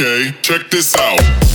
Okay, check this out.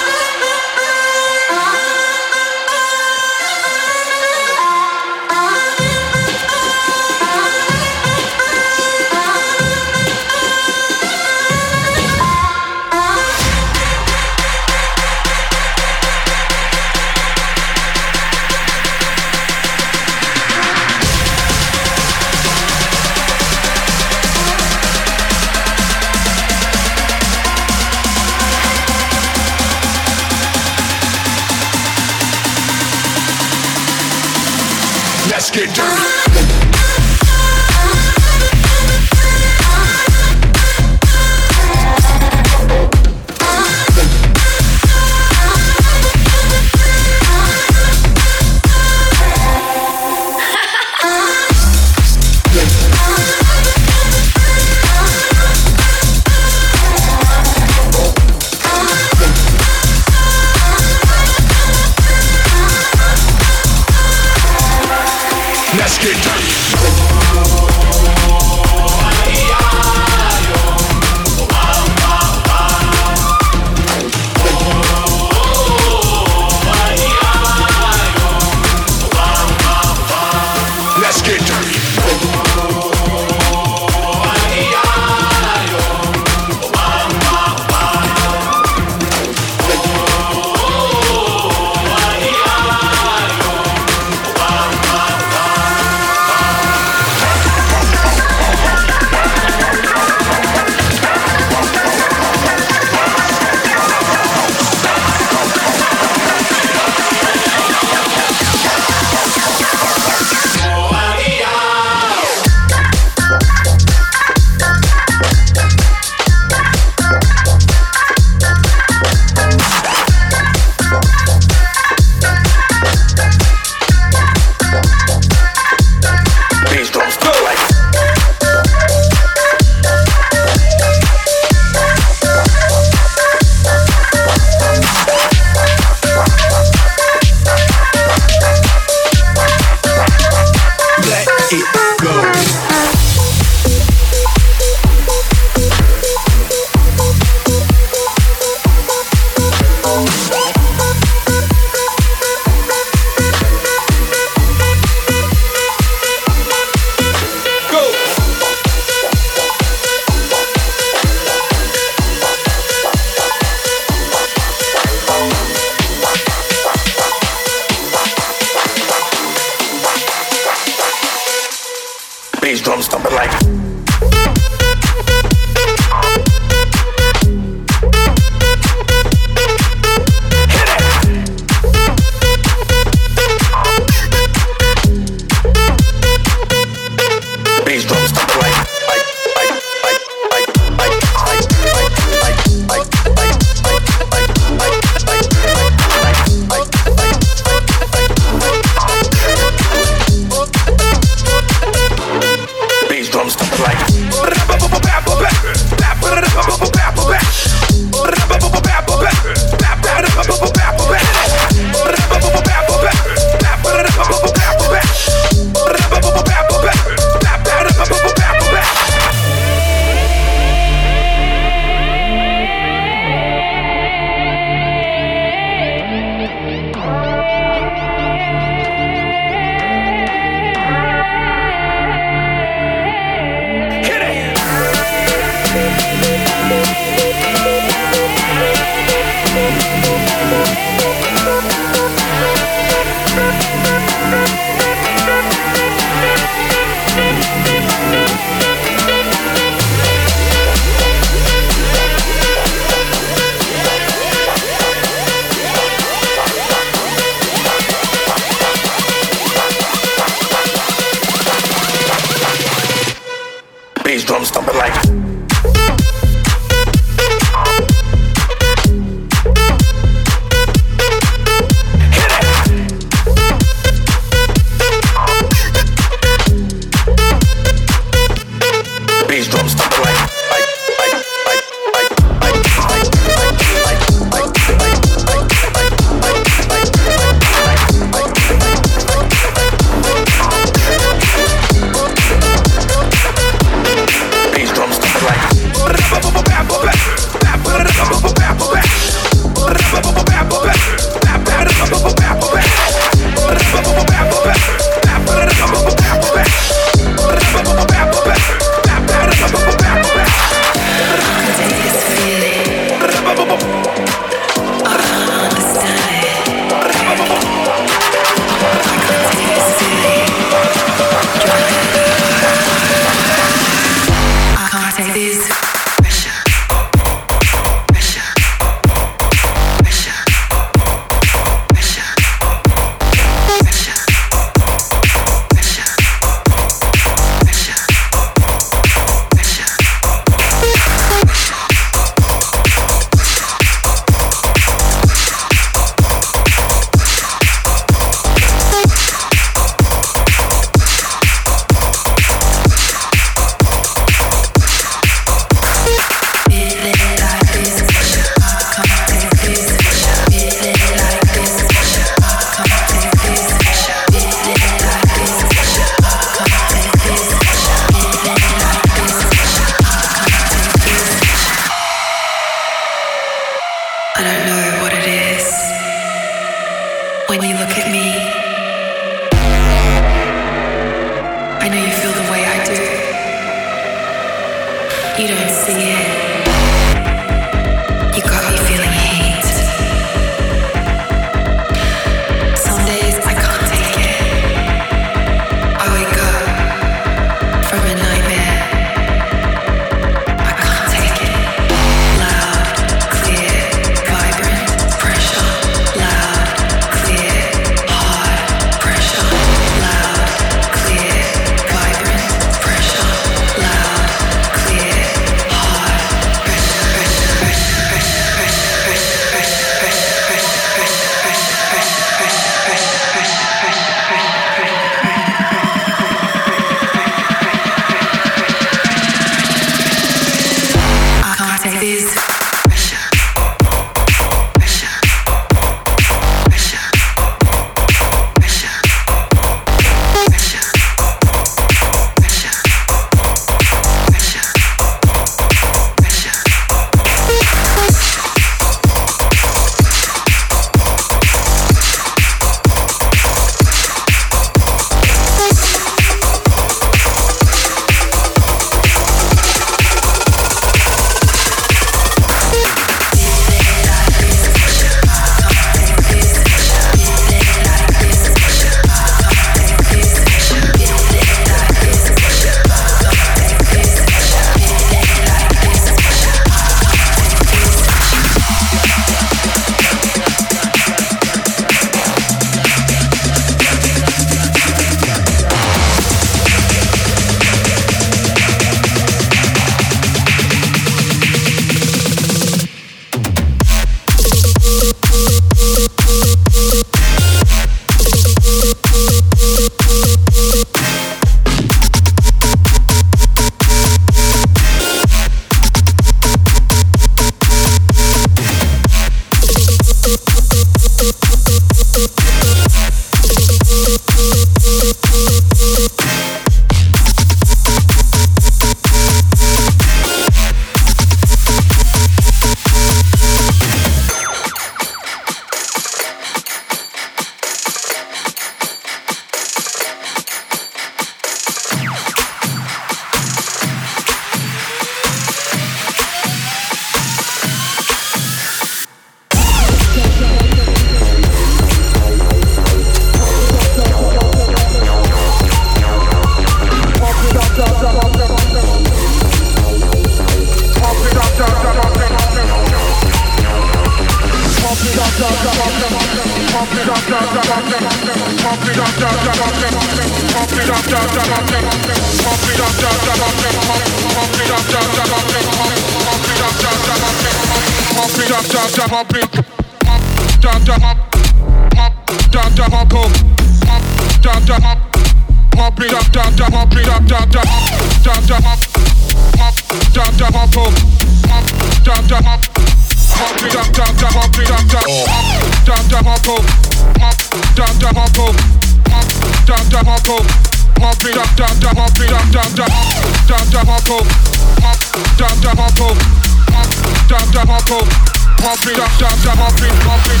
Down pop it, drop, drop, drop, pop it, pop it.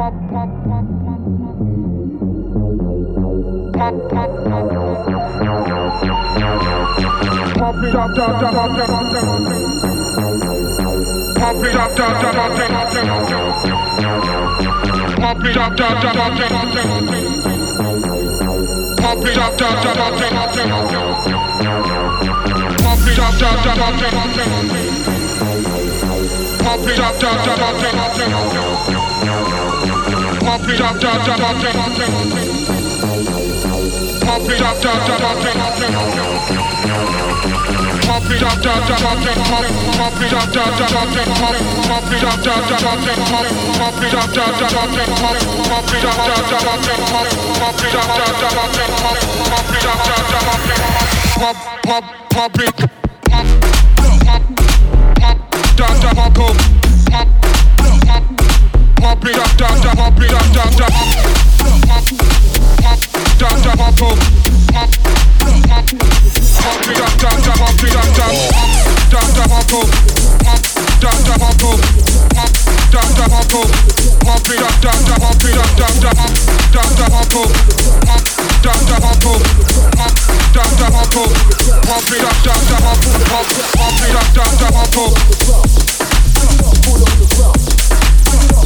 Pop, pop, pop, pop, pop, pop, pop, pop, pop it, drop, drop, drop, drop, drop, drop, pop it, drop, drop, drop, drop, drop, drop, pop it, drop, drop, drop, drop, drop, drop, Pump it up, Public,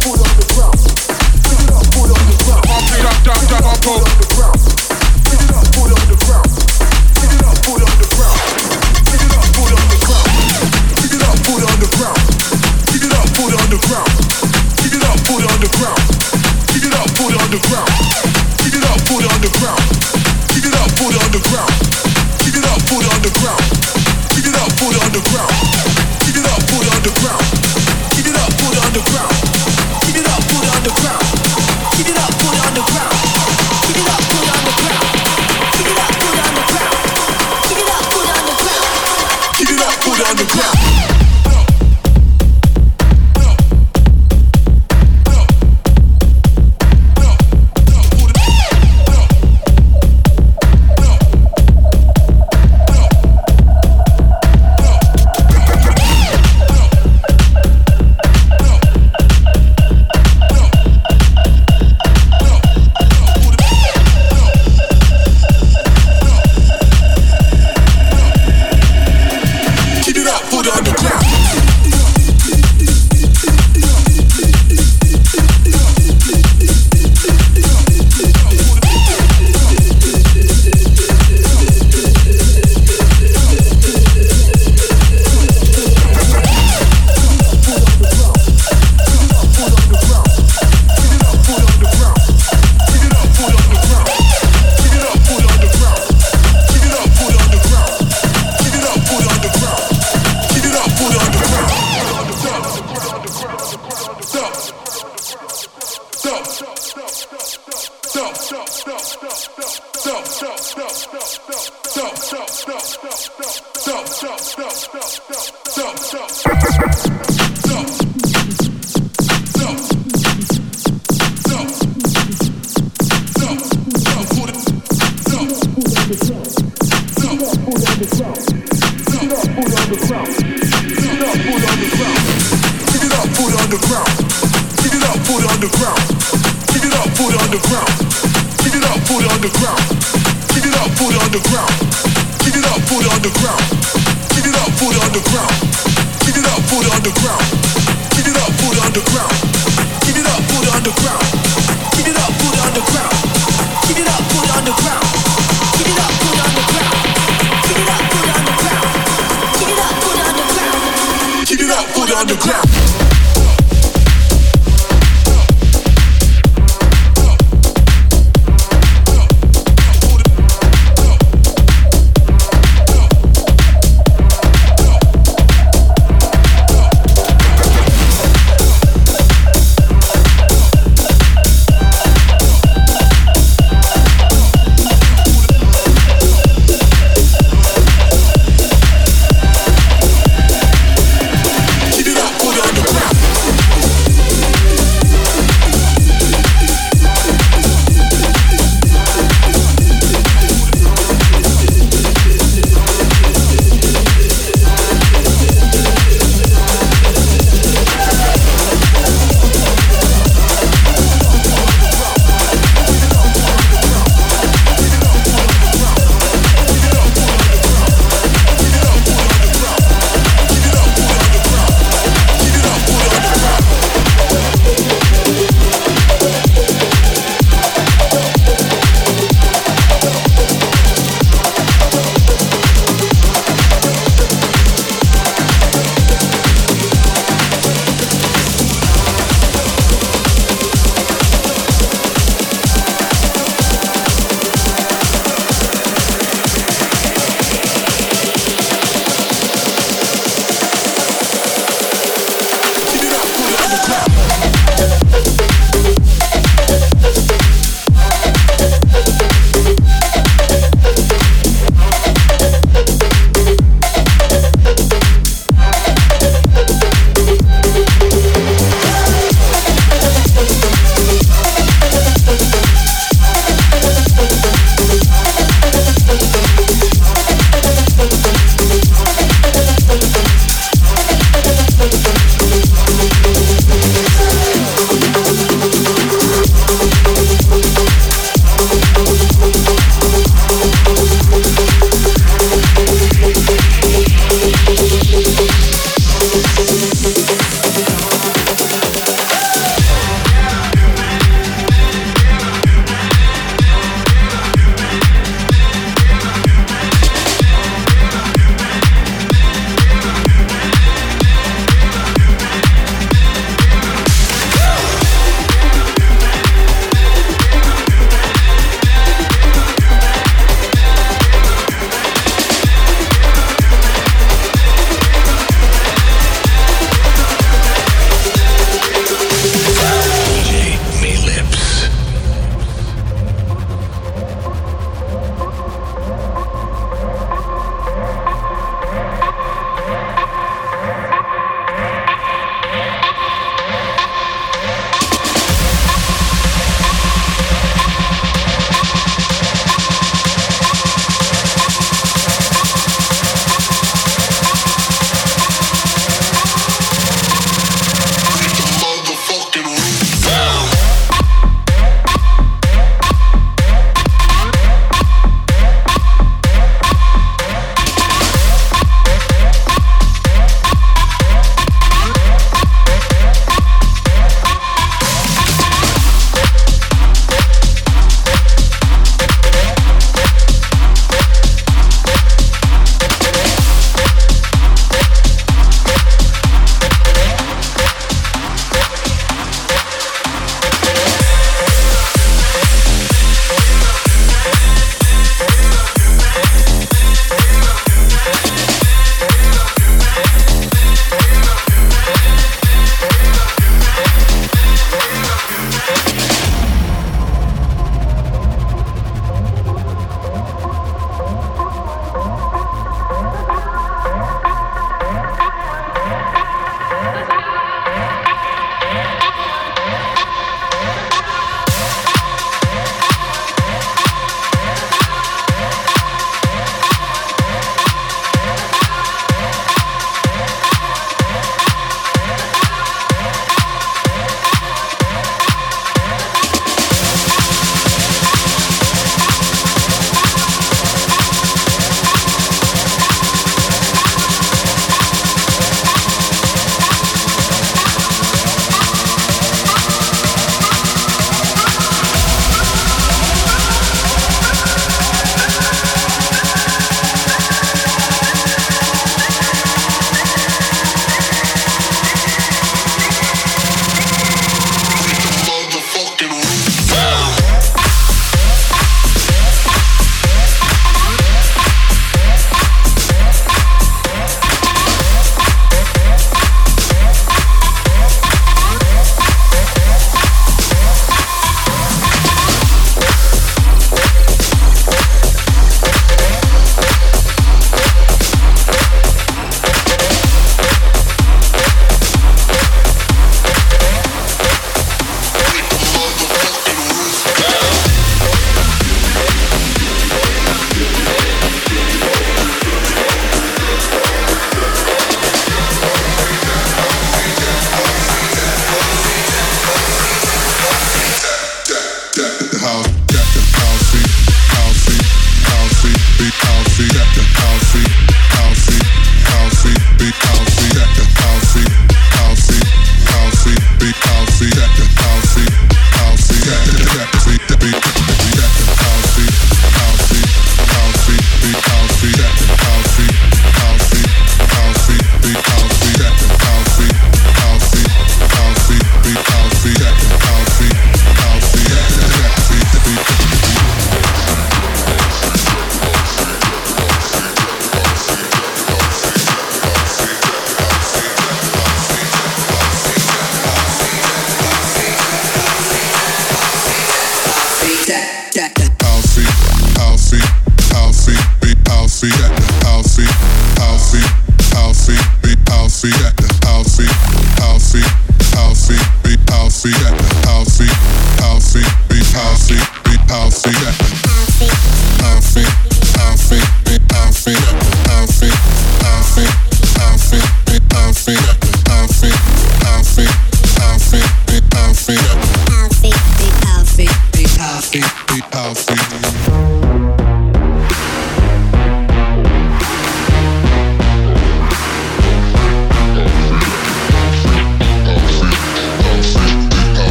Pull on the ground. Keep it up, put it on the ground. Keep it up.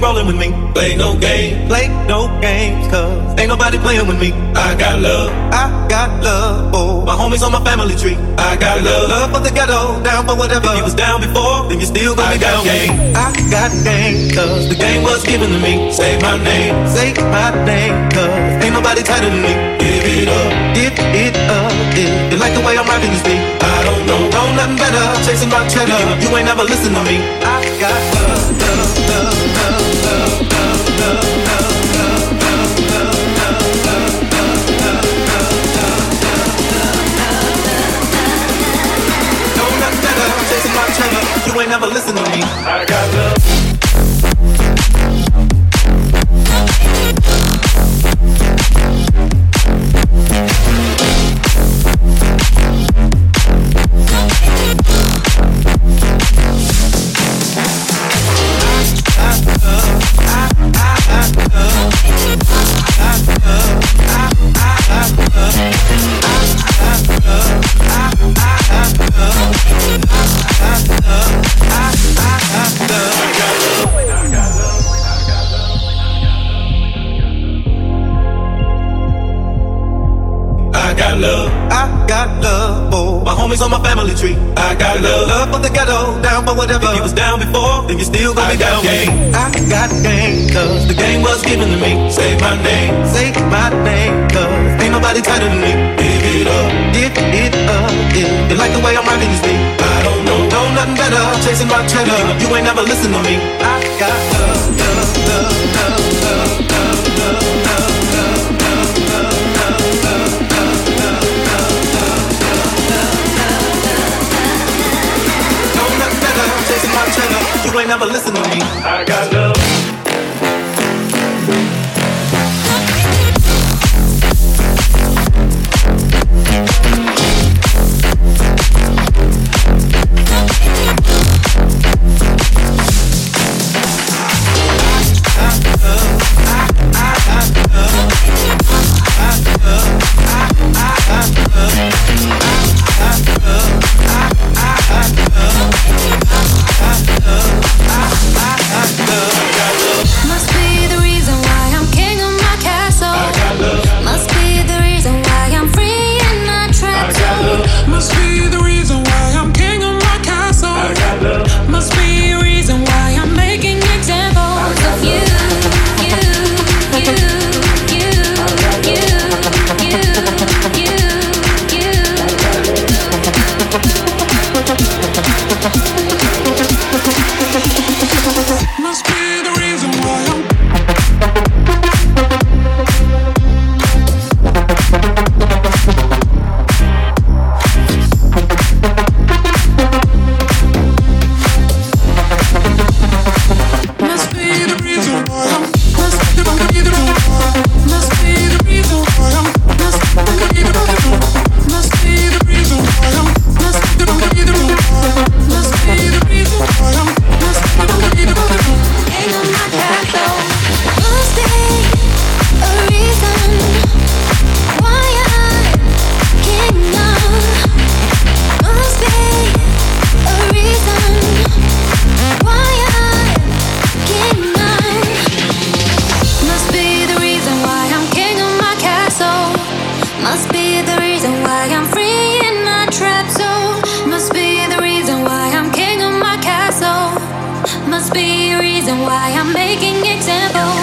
rolling with me. Play no game, play no games, cause ain't nobody playing with me. I got love, I got love for my homies on my family tree. I got love, love for the ghetto, down for whatever. If you was down before, then you still gonna I be down. Game. I got game, cause the game was given to me. Say my name, say my name, cause ain't nobody tighter than me. Give it up, give it up, if you like the way I'm rocking this beat. I don't know, know nothing better, chasing my cheddar. You ain't never listen to me. I got love, never listen to me. I got love. Then you still gonna I be down. Game. I got game, cause the game was given to me. Say my name, say my name, cause ain't nobody tighter than me. Give it up, give it up, yeah. You like the way I'm rocking this beat? I don't know, know nothing better. Chasing my cheddar, you ain't never listen to me. I got love, love, love, love, love, love, love. Never listen to me. I got love. Must be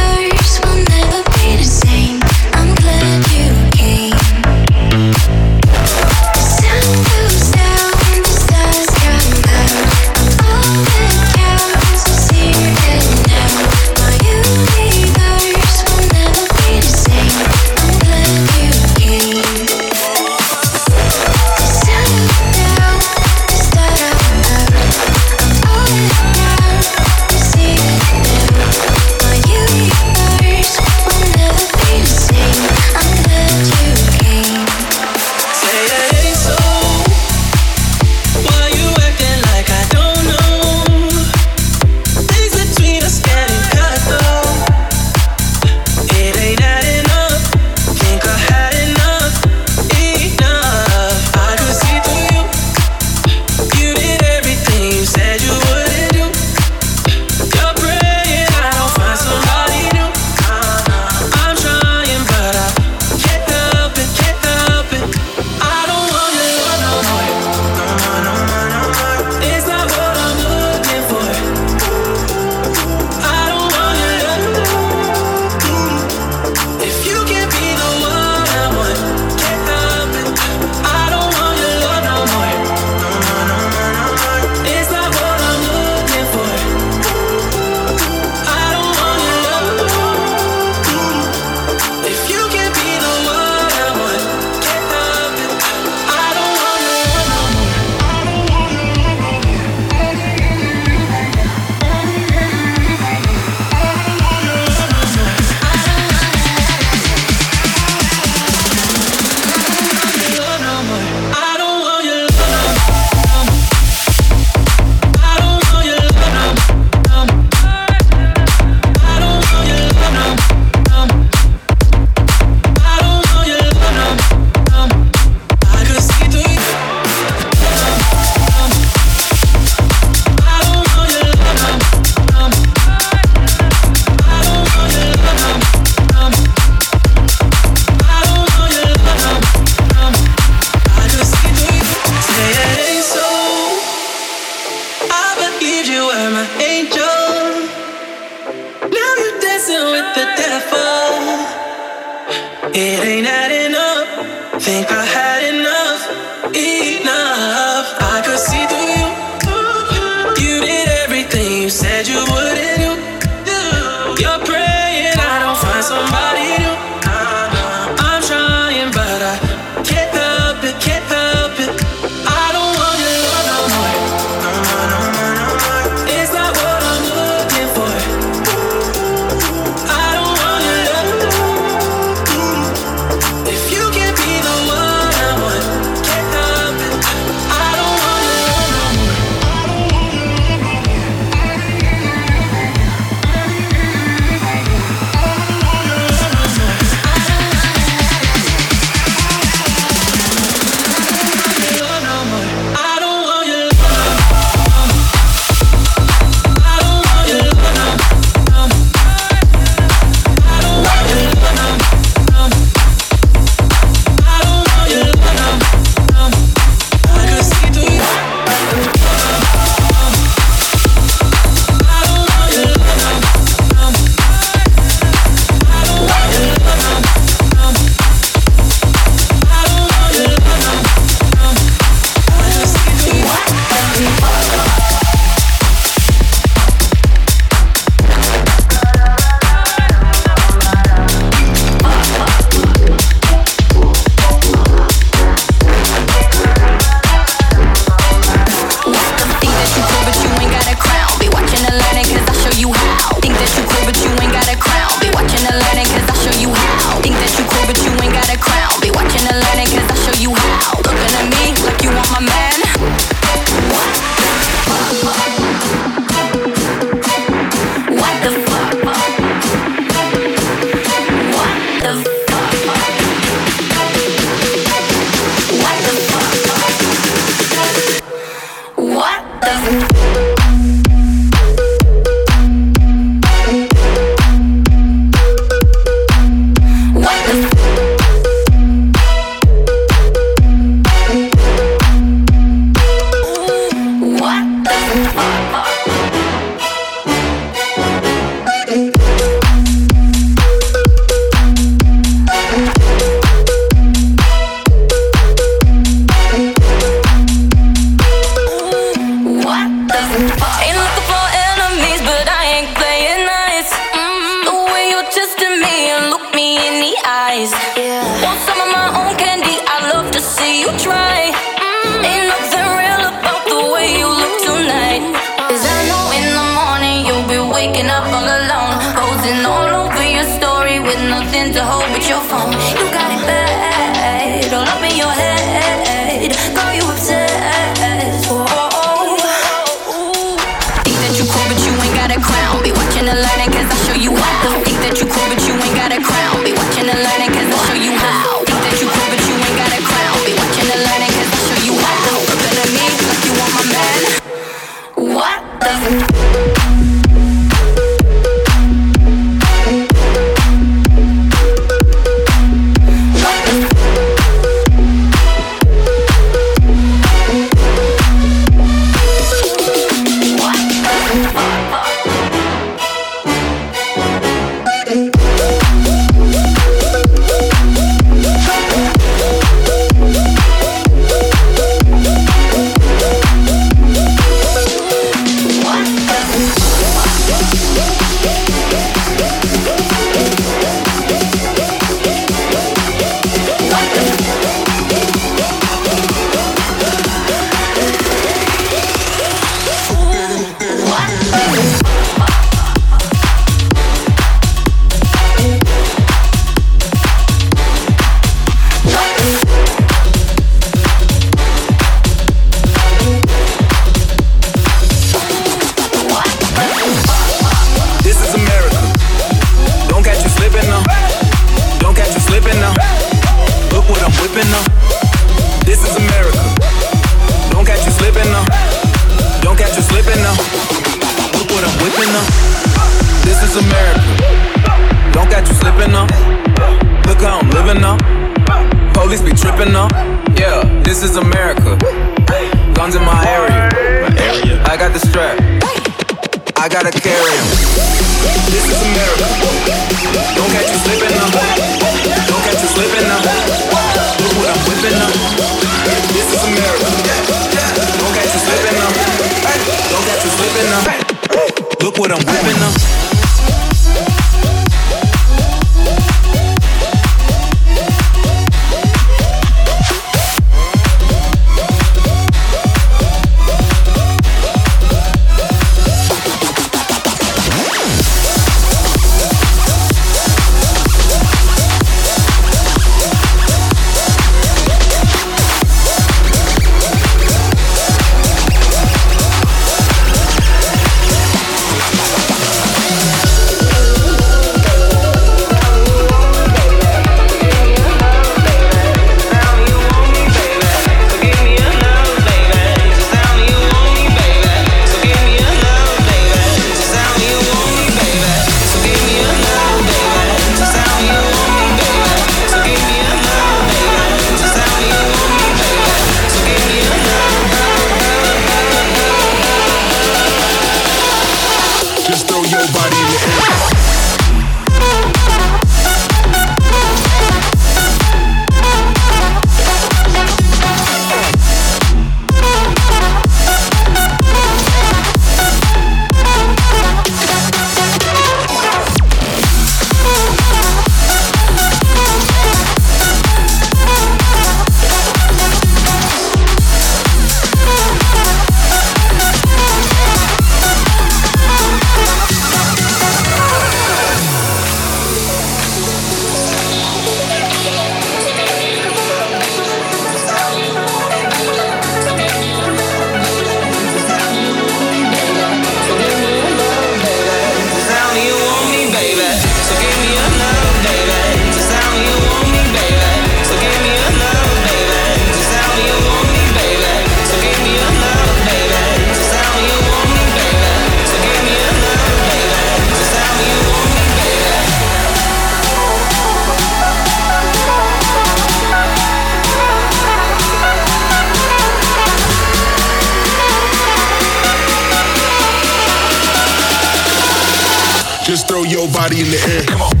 your body in the air. Come on.